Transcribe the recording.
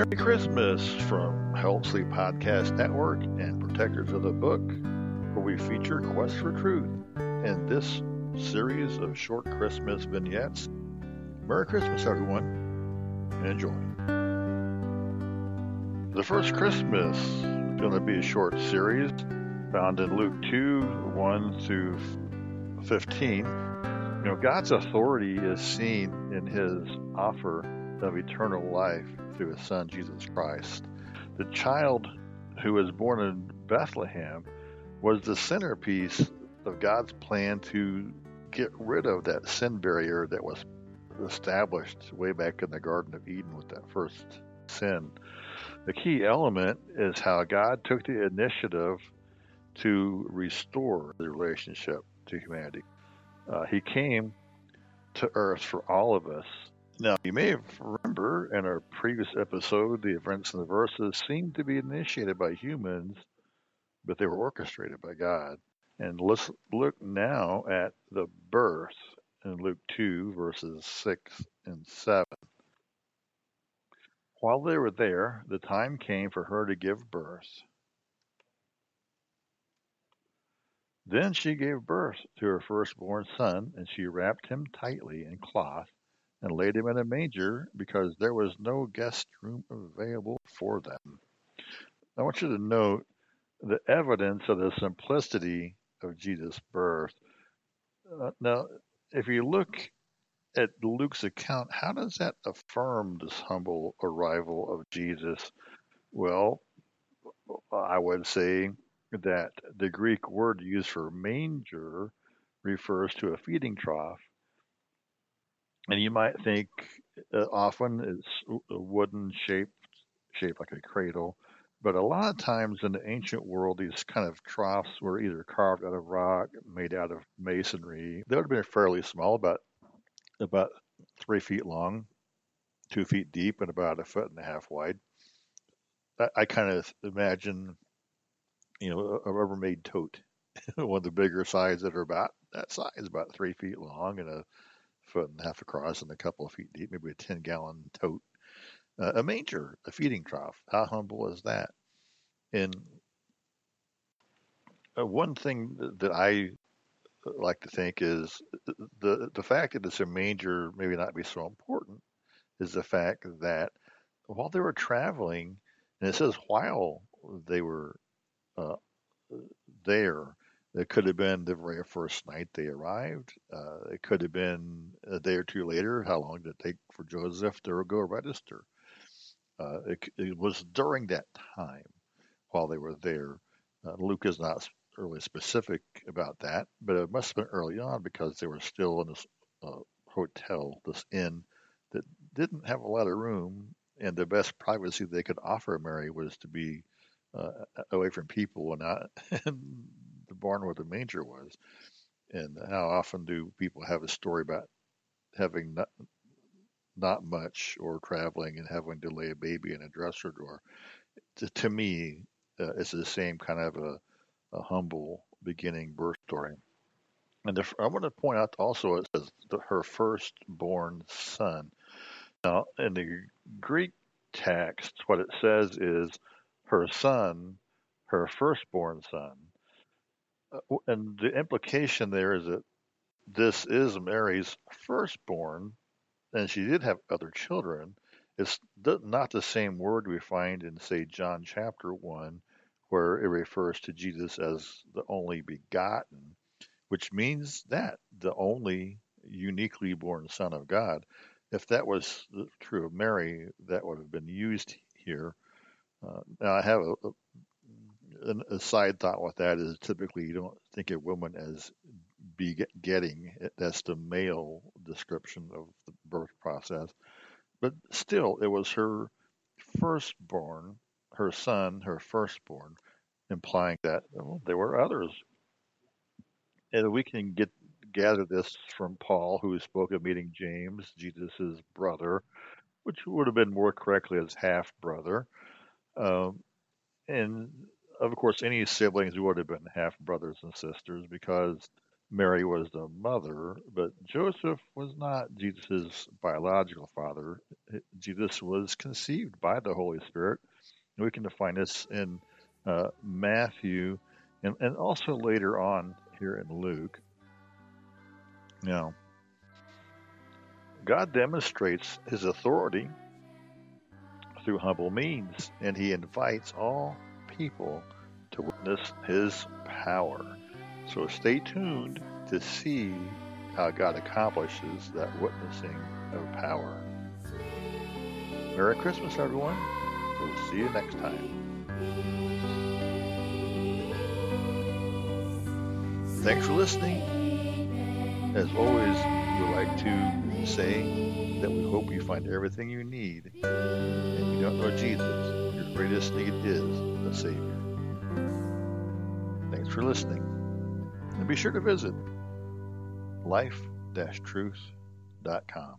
Merry Christmas from Help Sleep Podcast Network and Protectors of the Book, where we feature Quest for Truth in this series of short Christmas vignettes. Merry Christmas, everyone, and enjoy. The first Christmas is going to be a short series found in Luke 2 1 through 15. You know, God's authority is seen in his offer of eternal life through his son, Jesus Christ. The child who was born in Bethlehem was the centerpiece of God's plan to get rid of that sin barrier that was established way back in the Garden of Eden with that first sin. The key element is how God took the initiative to restore the relationship to humanity. Uh, he came to earth for all of us now, you may remember in our previous episode, the events in the verses seemed to be initiated by humans, but they were orchestrated by God. And let's look now at the birth in Luke 2, verses 6 and 7. While they were there, the time came for her to give birth. Then she gave birth to her firstborn son, and she wrapped him tightly in cloth and laid him in a manger because there was no guest room available for them. I want you to note the evidence of the simplicity of Jesus' birth. Uh, now, if you look at Luke's account, how does that affirm this humble arrival of Jesus? Well, I would say that the Greek word used for manger refers to a feeding trough and you might think uh, often it's a wooden shaped shaped like a cradle but a lot of times in the ancient world these kind of troughs were either carved out of rock made out of masonry. They would have been fairly small about about three feet long two feet deep and about a foot and a half wide. I, I kind of imagine you know a rubbermaid tote one of the bigger sides that are about that size about three feet long and a foot and a half across and a couple of feet deep, maybe a 10 gallon tote. Uh, a manger, a feeding trough. How humble is that? And uh, one thing that I like to think is the the fact that it's a manger maybe not be so important is the fact that while they were traveling, and it says while they were uh, there, it could have been the very first night they arrived. Uh, it could have been a day or two later. How long did it take for Joseph to go register? Uh, it, it, was during that time while they were there. Uh, Luke is not really specific about that, but it must have been early on because they were still in this uh, hotel, this inn that didn't have a lot of room, and the best privacy they could offer Mary was to be uh, away from people and not barn where the manger was. And how often do people have a story about having not, not much or traveling and having to lay a baby in a dresser drawer? To, to me, uh, it's the same kind of a, a humble beginning birth story. And the, I want to point out also it says the, her firstborn son. Now, in the Greek text, what it says is her son, her firstborn son. Uh, and the implication there is that this is Mary's firstborn, and she did have other children. It's not the same word we find in, say, John chapter 1, where it refers to Jesus as the only begotten, which means that the only uniquely born Son of God. If that was true of Mary, that would have been used here. Uh, now, I have a, a side thought with that is typically you don't think of woman as begetting. That's the male description of the birth process. But still, it was her firstborn, her son, her firstborn, implying that well, there were others. And we can get gather this from Paul, who spoke of meeting James, Jesus' brother, which would have been more correctly as half brother. Um, and of course, any siblings would have been half brothers and sisters because Mary was the mother, but Joseph was not Jesus' biological father. Jesus was conceived by the Holy Spirit. We can find this in uh, Matthew and, and also later on here in Luke. Now, God demonstrates his authority through humble means, and he invites all people to witness his power. So stay tuned to see how God accomplishes that witnessing of power. Merry Christmas, everyone. We'll see you next time. Thanks for listening. As always, we like to say that we hope you find everything you need and you don't know Jesus. Your greatest need is the Savior. Thanks for listening. And be sure to visit life-truth.com.